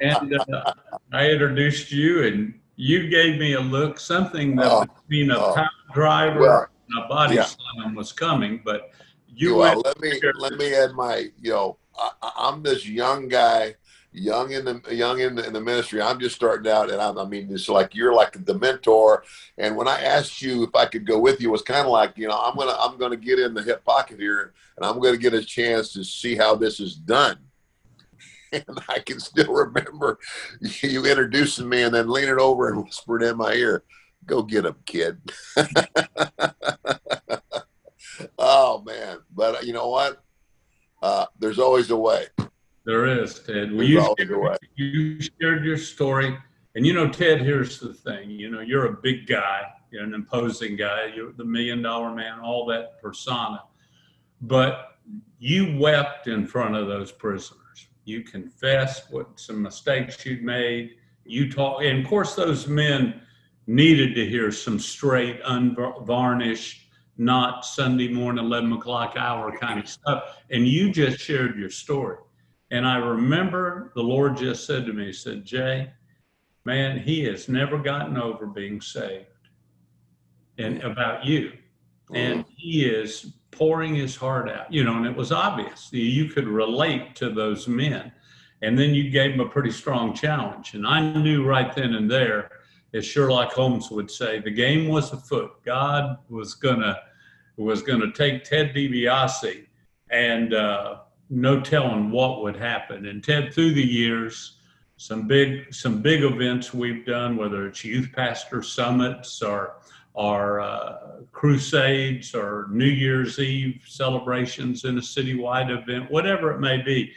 And uh, I introduced you, and you gave me a look, something that oh, between a oh, driver well, and a body yeah. slam was coming. But you well, let me let me add my you know I, I'm this young guy young in the young in the, in the ministry. I'm just starting out, and I'm, I mean, it's like you're like the mentor. And when I asked you if I could go with you, it was kind of like you know I'm gonna I'm gonna get in the hip pocket here, and I'm gonna get a chance to see how this is done. <laughs> And I can still remember <laughs> you introducing me and then leaning over and whispering in my ear, "Go get him, kid." <laughs> oh man, but uh, you know what? Uh, there's always a way. There is, Ted. Well, you shared, you shared your story. And you know, Ted, here's the thing. You know, you're a big guy, you're an imposing guy, you're the million dollar man, all that persona. But you wept in front of those prisoners. You confessed what some mistakes you'd made. You talk, and of course, those men needed to hear some straight, unvarnished, not Sunday morning, 11 o'clock hour kind of stuff. And you just shared your story. And I remember the Lord just said to me, He said, Jay, man, he has never gotten over being saved and about you. And he is pouring his heart out, you know, and it was obvious. You could relate to those men. And then you gave him a pretty strong challenge. And I knew right then and there, as Sherlock Holmes would say, the game was afoot. God was gonna was gonna take Ted DiBiase and uh, no telling what would happen. And Ted, through the years, some big some big events we've done, whether it's youth pastor summits or or uh, crusades or New Year's Eve celebrations in a citywide event, whatever it may be,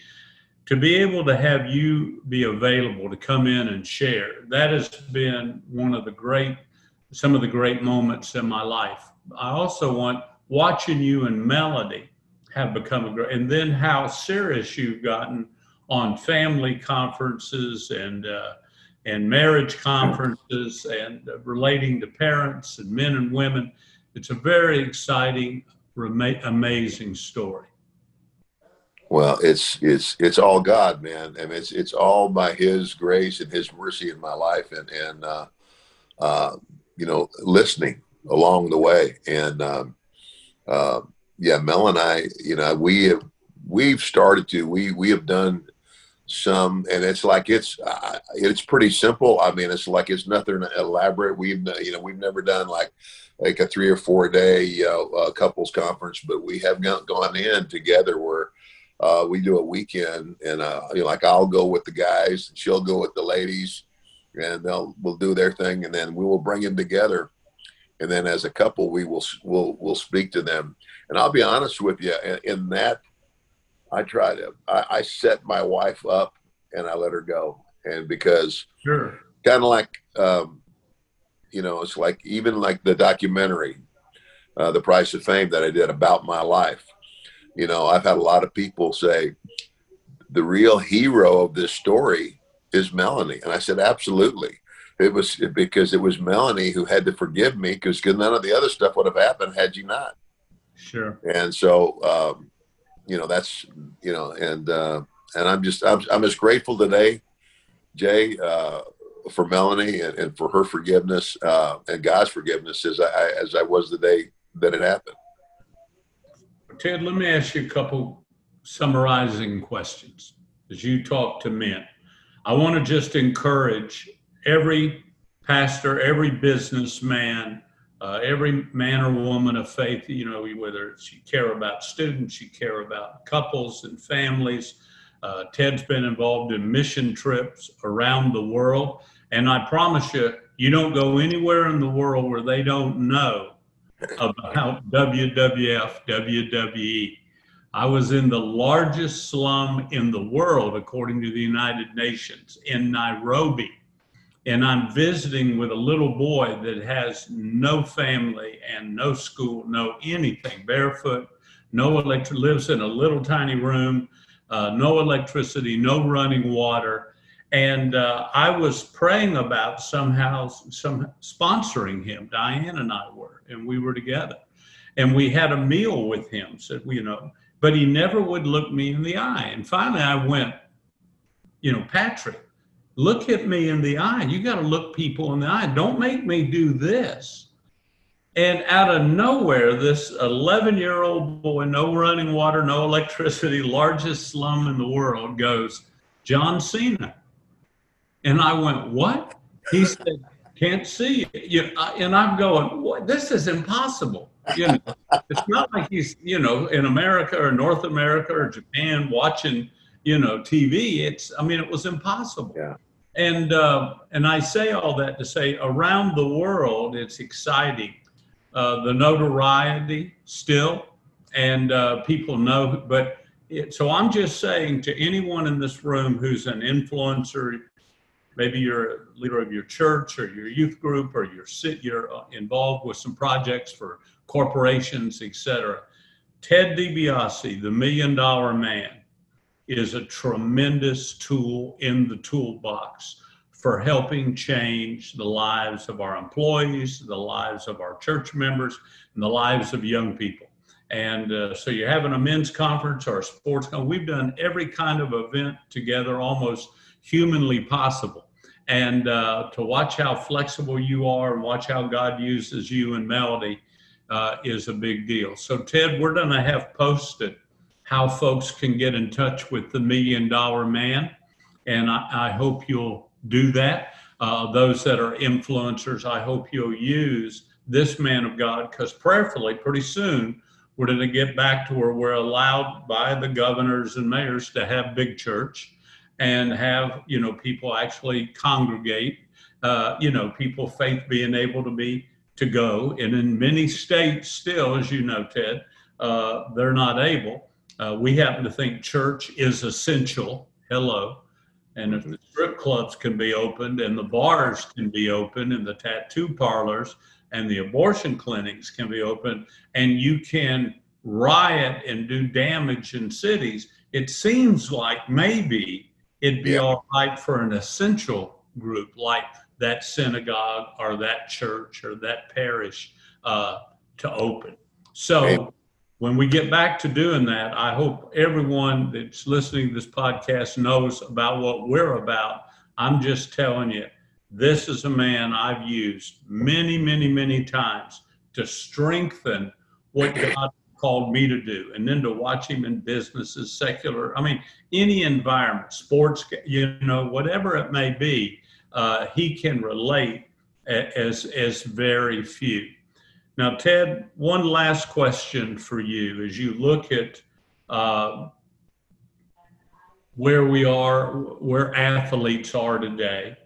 to be able to have you be available to come in and share, that has been one of the great, some of the great moments in my life. I also want watching you and Melody have become a great, and then how serious you've gotten on family conferences and uh, and marriage conferences and uh, relating to parents and men and women. It's a very exciting, amazing story. Well, it's it's it's all God, man, and it's it's all by His grace and His mercy in my life, and and uh, uh, you know, listening along the way, and um, uh, yeah, Mel and I, you know, we have we've started to we we have done some, and it's like it's uh, it's pretty simple. I mean, it's like it's nothing elaborate. We've you know we've never done like like a three or four day you know, uh, couples conference, but we have gone, gone in together where uh, we do a weekend, and uh, you know, like I'll go with the guys, and she'll go with the ladies, and they'll we'll do their thing, and then we will bring them together, and then as a couple, we will will will speak to them and I'll be honest with you, in, in that, I try to, I, I, set my wife up and I let her go. And because sure. kind of like, um, you know, it's like even like the documentary, uh, The Price of Fame that I did about my life. You know, I've had a lot of people say the real hero of this story is Melanie. And I said, absolutely. It was because it was Melanie who had to forgive me because none of the other stuff would have happened had you not. Sure. And so, um, you know, that's, you know, and, uh, and I'm just, I'm, I'm as grateful today, Jay, uh, for Melanie and, and for her forgiveness, uh, and God's forgiveness as I, as I was the day that it happened. Ted, let me ask you a couple summarizing questions as you talk to men. I want to just encourage every pastor, every businessman, uh, every man or woman of faith, you know, whether you care about students, you care about couples and families. Uh, Ted's been involved in mission trips around the world. And I promise you, you don't go anywhere in the world where they don't know about WWF, WWE. I was in the largest slum in the world, according to the United Nations, in Nairobi. And I'm visiting with a little boy that has no family and no school, no anything, barefoot, no electric, lives in a little tiny room, uh, no electricity, no running water. And uh, I was praying about somehow some sponsoring him. Diane and I were, and we were together. And we had a meal with him, said, you know, but he never would look me in the eye. And finally I went, you know, Patrick, look at me in the eye. You got to look people in the eye. Don't make me do this. And out of nowhere, this 11 year old boy, no running water, no electricity, <laughs> largest slum in the world, goes, John Cena. And I went, What? He said, Can't see you. And I'm going, What? This is impossible. You know, it's not like he's, you know, in America or North America or Japan watching, you know, TV. It's, I mean, it was impossible. Yeah. And uh, and I say all that to say, around the world, it's exciting. Uh, the notoriety still, and uh, people know. But it, so I'm just saying to anyone in this room who's an influencer, maybe you're a leader of your church or your youth group, or you're you're uh, involved with some projects for corporations, etc. Ted DiBiase, the Million Dollar Man, is a tremendous tool in the toolbox for helping change the lives of our employees, the lives of our church members, and the lives of young people. And uh, so you're having a men's conference or a sports conference. We've done every kind of event together, almost humanly possible. And uh, to watch how flexible you are and watch how God uses you and Melody uh, is a big deal. So, Ted, we're going to have posted how folks can get in touch with the Million Dollar Man. And I, I hope you'll do that. Uh, those that are influencers, I hope you'll use this man of God because prayerfully, pretty soon, we're going to get back to where we're allowed by the governors and mayors to have big church and have, you know, people actually congregate, uh, you know, people faith being able to be to go. And in many states, still, as you know, Ted, uh, they're not able. Uh, we happen to think church is essential. Hello. And if the strip clubs can be opened and the bars can be opened and the tattoo parlors and the abortion clinics can be opened and you can riot and do damage in cities, it seems like maybe it'd be yeah. all right for an essential group like that synagogue or that church or that parish uh, to open. So when we get back to doing that, I hope everyone that's listening to this podcast knows about what we're about. I'm just telling you, this is a man I've used many, many, many times to strengthen what <clears throat> God called me to do. And then to watch him in businesses, secular, I mean, any environment, sports, you know, whatever it may be, uh, he can relate as, as very few. Now, Ted, one last question for you as you look at uh, where we are, where athletes are today.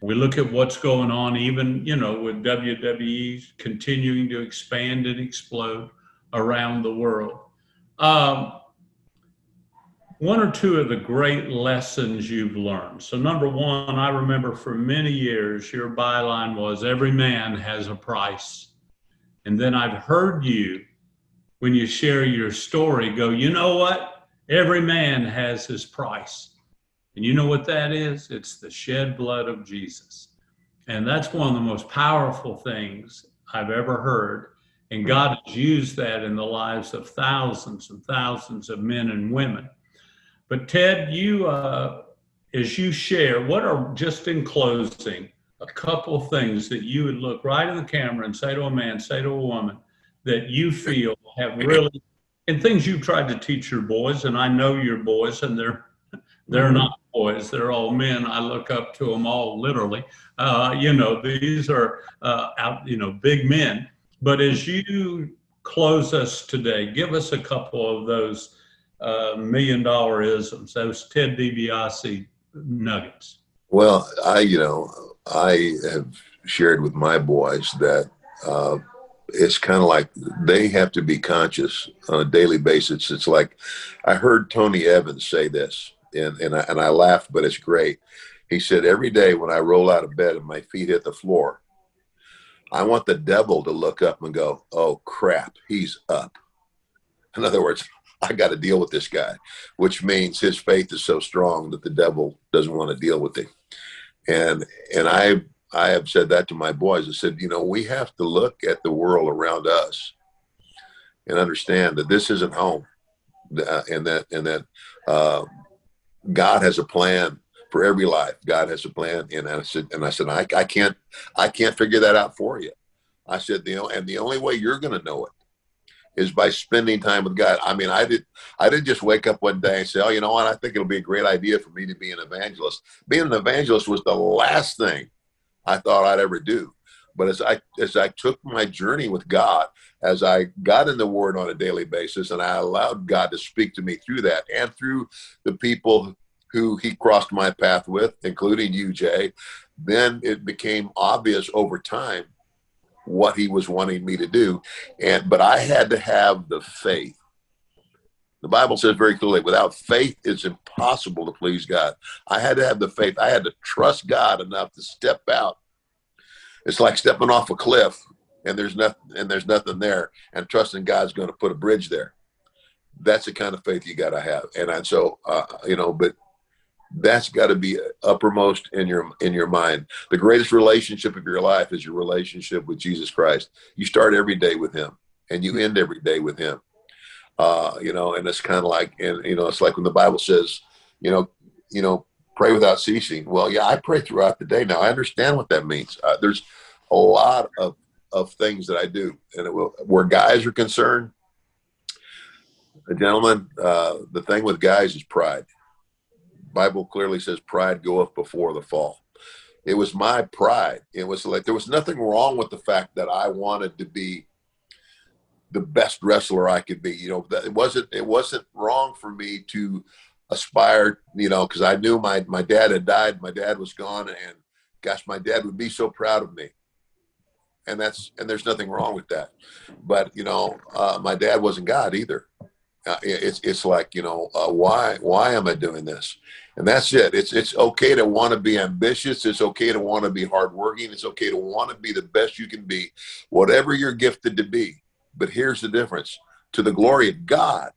We look at what's going on, even you know, with WWE continuing to expand and explode around the world. Um, one or two of the great lessons you've learned. So, number one, I remember for many years your byline was every man has a price. And then I've heard you, when you share your story, go, you know what? Every man has his price. And you know what that is? It's the shed blood of Jesus. And that's one of the most powerful things I've ever heard. And God has used that in the lives of thousands and thousands of men and women. But Ted, you, uh, as you share, what are just in closing a couple of things that you would look right in the camera and say to a man, say to a woman that you feel have really, and things you've tried to teach your boys, and I know your boys, and they're they're mm-hmm. not boys; they're all men. I look up to them all, literally. Uh, you know, these are uh, out, you know, big men. But as you close us today, give us a couple of those uh, million dollar isms, those Ted DiBiase nuggets? Well, I, you know, I have shared with my boys that uh, it's kind of like they have to be conscious on a daily basis. It's like I heard Tony Evans say this, and and I, and I laughed, but it's great. He said, Every day when I roll out of bed and my feet hit the floor, I want the devil to look up and go, Oh crap, he's up. In other words, I got to deal with this guy, which means his faith is so strong that the devil doesn't want to deal with him. And and I I have said that to my boys. I said, you know, we have to look at the world around us and understand that this isn't home, uh, and that and that uh, God has a plan for every life. God has a plan, and I said, and I said, I, I can't, I can't figure that out for you. I said, know, and the only way you're going to know it is by spending time with God. I mean, I did, I didn't just wake up one day and say, oh, you know what? I think it'll be a great idea for me to be an evangelist. Being an evangelist was the last thing I thought I'd ever do. But as I as I took my journey with God, as I got in the Word on a daily basis, and I allowed God to speak to me through that and through the people who He crossed my path with, including you, Jay, then it became obvious over time what He was wanting me to do. And but I had to have the faith. The Bible says very clearly, without faith, it's impossible to please God. I had to have the faith. I had to trust God enough to step out it's like stepping off a cliff and there's nothing and there's nothing there and trusting God's going to put a bridge there. That's the kind of faith you got to have. And I, so, uh, you know, but that's got to be uppermost in your in your mind. The greatest relationship of your life is your relationship with Jesus Christ. You start every day with Him, and you end every day with Him. Uh, you know, and it's kind of like, and you know, it's like when the Bible says, you know, you know, pray without ceasing. Well, yeah, I pray throughout the day. Now I understand what that means. Uh, there's a lot of of things that I do, and will, where guys are concerned, gentlemen, uh, the thing with guys is pride. Bible clearly says pride goeth before the fall. It was my pride. It was like there was nothing wrong with the fact that I wanted to be the best wrestler I could be. You know, that it wasn't it wasn't wrong for me to aspire, you know, because I knew my my dad had died, my dad was gone, and gosh, my dad would be so proud of me. And that's and there's nothing wrong with that, but you know, uh, my dad wasn't God either. It's it's like you know, uh, why why am I doing this? And that's it. It's it's okay to want to be ambitious. It's okay to want to be hardworking. It's okay to want to be the best you can be, whatever you're gifted to be. But here's the difference: to the glory of God,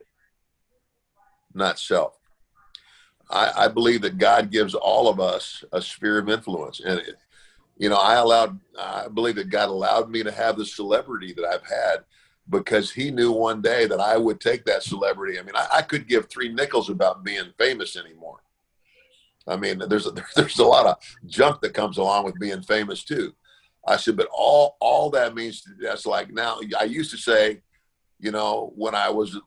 not self. I, I, believe that God gives all of us a sphere of influence. And, it, you know, I allowed, I believe that God allowed me to have the celebrity that I've had because he knew one day that I would take that celebrity. I mean, I, I could give three nickels about being famous anymore. I mean, there's a, <laughs> there's a lot of junk that comes along with being famous too. I said, but all all that means that's like now. I used to say, you know, when I was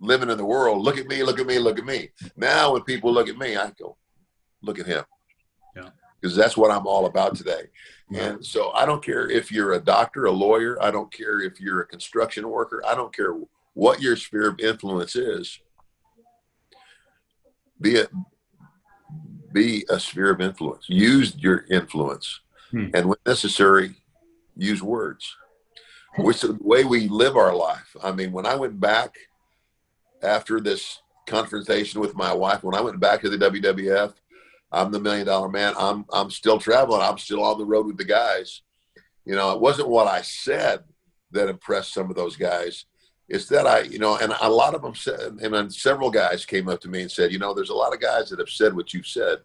living in the world. Look at me, look at me, look at me. Now, when people look at me, I go, look at him. Because that's what I'm all about today. And so I don't care if you're a doctor, a lawyer, I don't care if you're a construction worker, I don't care what your sphere of influence is. Be it be a sphere of influence. Use your influence. Hmm. And when necessary, use words. Which the way we live our life. I mean, when I went back after this confrontation with my wife, when I went back to the WWF, I'm the million dollar man. I'm I'm still traveling. I'm still on the road with the guys. You know, it wasn't what I said that impressed some of those guys. It's that I, you know, and a lot of them said, and then several guys came up to me and said, you know, there's a lot of guys that have said what you've said,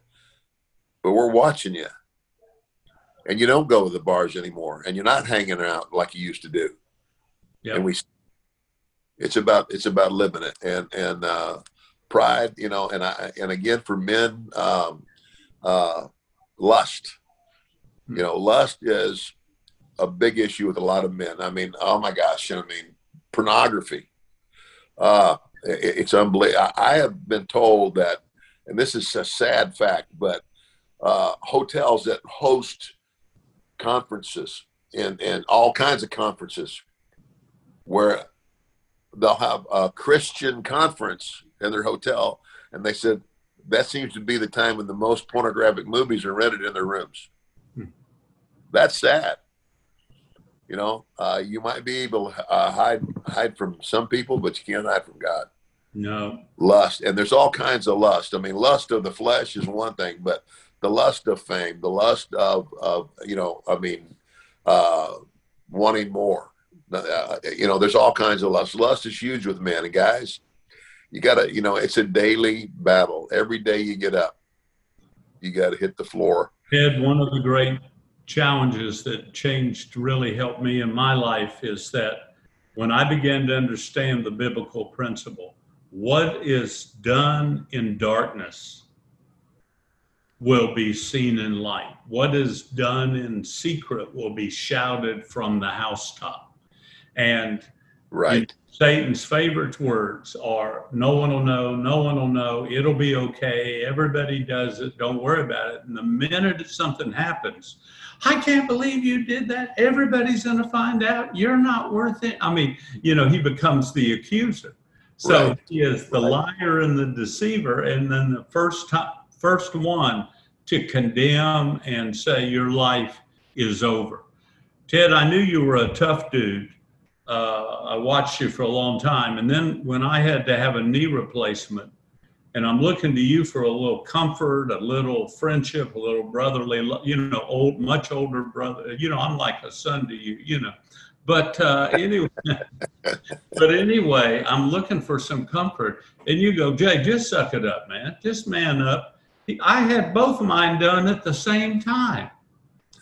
but we're watching you. And you don't go to the bars anymore, and you're not hanging out like you used to do. Yep. And we it's about it's about living it and and uh, pride, you know, and I and again for men, um, uh, lust. Hmm. You know, lust is a big issue with a lot of men. I mean, oh my gosh, I mean, pornography. Uh, it, it's unbelievable. I, I have been told that, and this is a sad fact, but uh, hotels that host conferences and, and all kinds of conferences where they'll have a Christian conference in their hotel, and they said that seems to be the time when the most pornographic movies are rented in their rooms. Hmm. That's sad. You know, uh, you might be able to uh, hide hide from some people, but you can't hide from God. No. Lust, and there's all kinds of lust. I mean, lust of the flesh is one thing, but the lust of fame, the lust of, of you know, I mean, uh, wanting more. Uh, you know, there's all kinds of lust. Lust is huge with men, and guys, you gotta, you know, it's a daily battle. Every day you get up, you got to hit the floor. Ed, one of the great challenges that changed, really helped me in my life is that when I began to understand the biblical principle, what is done in darkness will be seen in light. What is done in secret will be shouted from the housetop. And right. Satan's favorite words are no one will know, no one will know, it'll be okay, everybody does it, don't worry about it. And the minute something happens, I can't believe you did that. Everybody's to find out. You're not worth it. I mean, you know, he becomes the accuser. So right. he is the right. liar and the deceiver. And then the first time, first one to condemn and say your life is over. Ted, I knew you were a tough dude. Uh, I watched you for a long time. And then when I had to have a knee replacement, and I'm looking to you for a little comfort, a little friendship, a little brotherly, you know, old, much older brother. You know, I'm like a son to you, you know. But uh, anyway, <laughs> but anyway, I'm looking for some comfort. And you go, Jay, just suck it up, man. Just man up. I had both of mine done at the same time.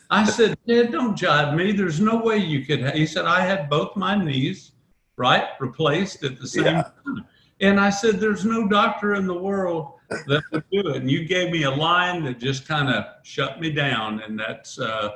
I said, Dad, don't jive me. There's no way you could. He said, I had both my knees, right, replaced at the same yeah. time. And I said, There's no doctor in the world that would do it. And you gave me a line that just kind of shut me down. And that's, uh,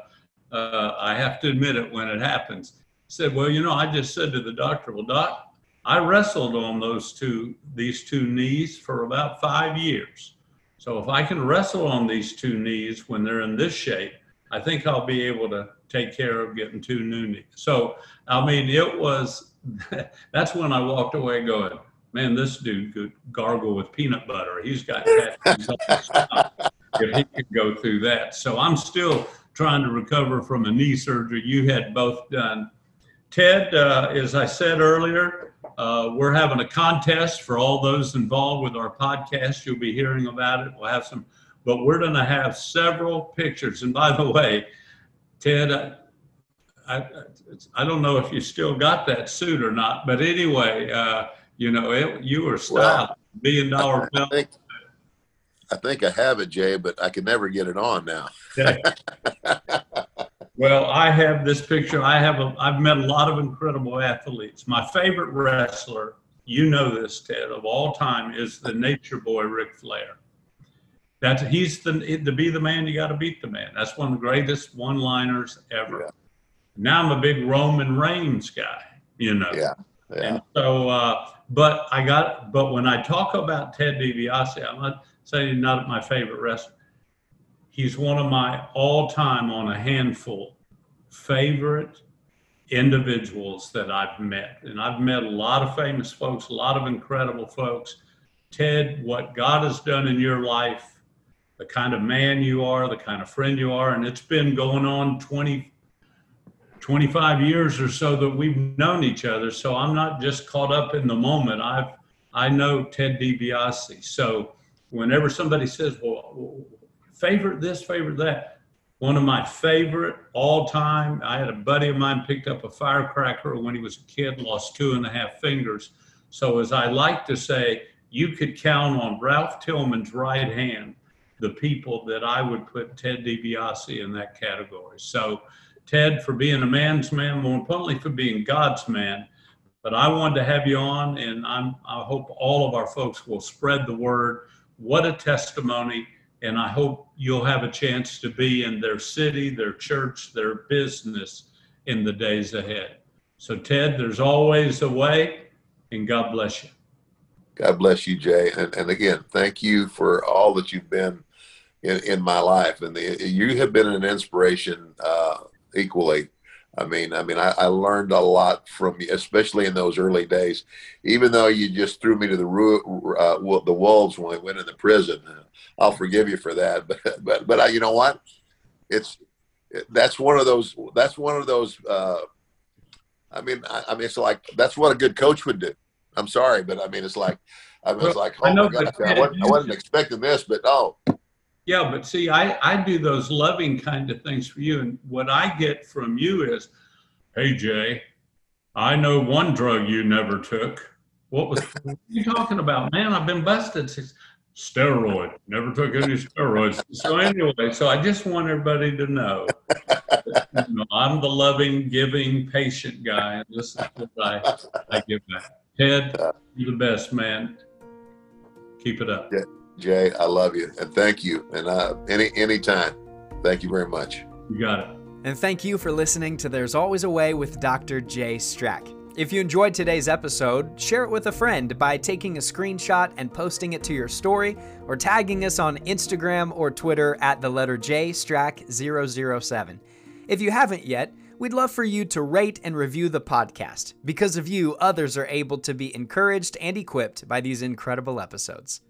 uh, I have to admit it when it happens said, well, you know, I just said to the doctor, well, doc, I wrestled on those two, these two knees for about five years. So if I can wrestle on these two knees when they're in this shape, I think I'll be able to take care of getting two new knees. So, I mean, it was, <laughs> that's when I walked away going, man, this dude could gargle with peanut butter. He's got <laughs> that. if he could go through that. So I'm still trying to recover from a knee surgery you had both done Ted, uh, as I said earlier, uh, we're having a contest for all those involved with our podcast. You'll be hearing about it. We'll have some, but we're going to have several pictures. And by the way, Ted, I, I, I, don't know if you still got that suit or not, but anyway, uh, you know, it, you were styled, well, billion dollar I, I think, I think I have it, Jay, but I can never get it on now. <laughs> Well, I have this picture. I have a, I've met a lot of incredible athletes. My favorite wrestler, you know this, Ted, of all time is the nature boy, Ric Flair. That's he's the to be the man, you got to beat the man. That's one of the greatest one-liners ever. Yeah. Now I'm a big Roman Reigns guy, you know. Yeah. yeah. And so, uh, but I got, but when I talk about Ted DiBiase, I'm not saying he's not my favorite wrestler he's one of my all-time on a handful favorite individuals that I've met. And I've met a lot of famous folks, a lot of incredible folks. Ted, what God has done in your life, the kind of man you are, the kind of friend you are, and it's been going on 20, 25 years or so that we've known each other. So I'm not just caught up in the moment. I've I know Ted DiBiase. So whenever somebody says, "Well, favorite this, favorite that. One of my favorite all time, I had a buddy of mine picked up a firecracker when he was a kid, lost two and a half fingers. So, as I like to say, you could count on Ralph Tillman's right hand the people that I would put Ted DiBiase in that category. So, Ted, for being a man's man, more importantly, for being God's man. But I wanted to have you on, and I'm, I hope all of our folks will spread the word. What a testimony and I hope you'll have a chance to be in their city, their church, their business in the days ahead. So, Ted, there's always a way, and God bless you. God bless you, Jay. And, and again, thank you for all that you've been in, in my life. And the, you have been an inspiration uh, equally. I mean, I mean, I, I, learned a lot from you, especially in those early days. Even though you just threw me to the uh, the wolves when I went into prison, I'll forgive you for that. <laughs> But but but I, you know what? It's that's one of those that's one of those uh, I mean, I, I, mean, it's like that's what a good coach would do. I'm sorry, but I mean, it's like I was well, like, oh know, my gosh, I wasn't, I wasn't expecting this, but oh. Yeah, but see, I, I do those loving kind of things for you. And what I get from you is, hey, Jay, I know one drug you never took. What was what you talking about, man? I've been busted. Steroid. Never took any steroids. So anyway, so I just want everybody to know, you know I'm the loving, giving, patient guy. And this is what I, I give back. Ted, you're the best, man. Keep it up. Yeah. Jay, I love you and thank you. And uh, any anytime, thank you very much. You got it. And thank you for listening to There's Always a Way with Dr. Jay Strack. If you enjoyed today's episode, share it with a friend by taking a screenshot and posting it to your story or tagging us on Instagram or Twitter at the letter J Strack 007. If you haven't yet, we'd love for you to rate and review the podcast. Because of you, others are able to be encouraged and equipped by these incredible episodes.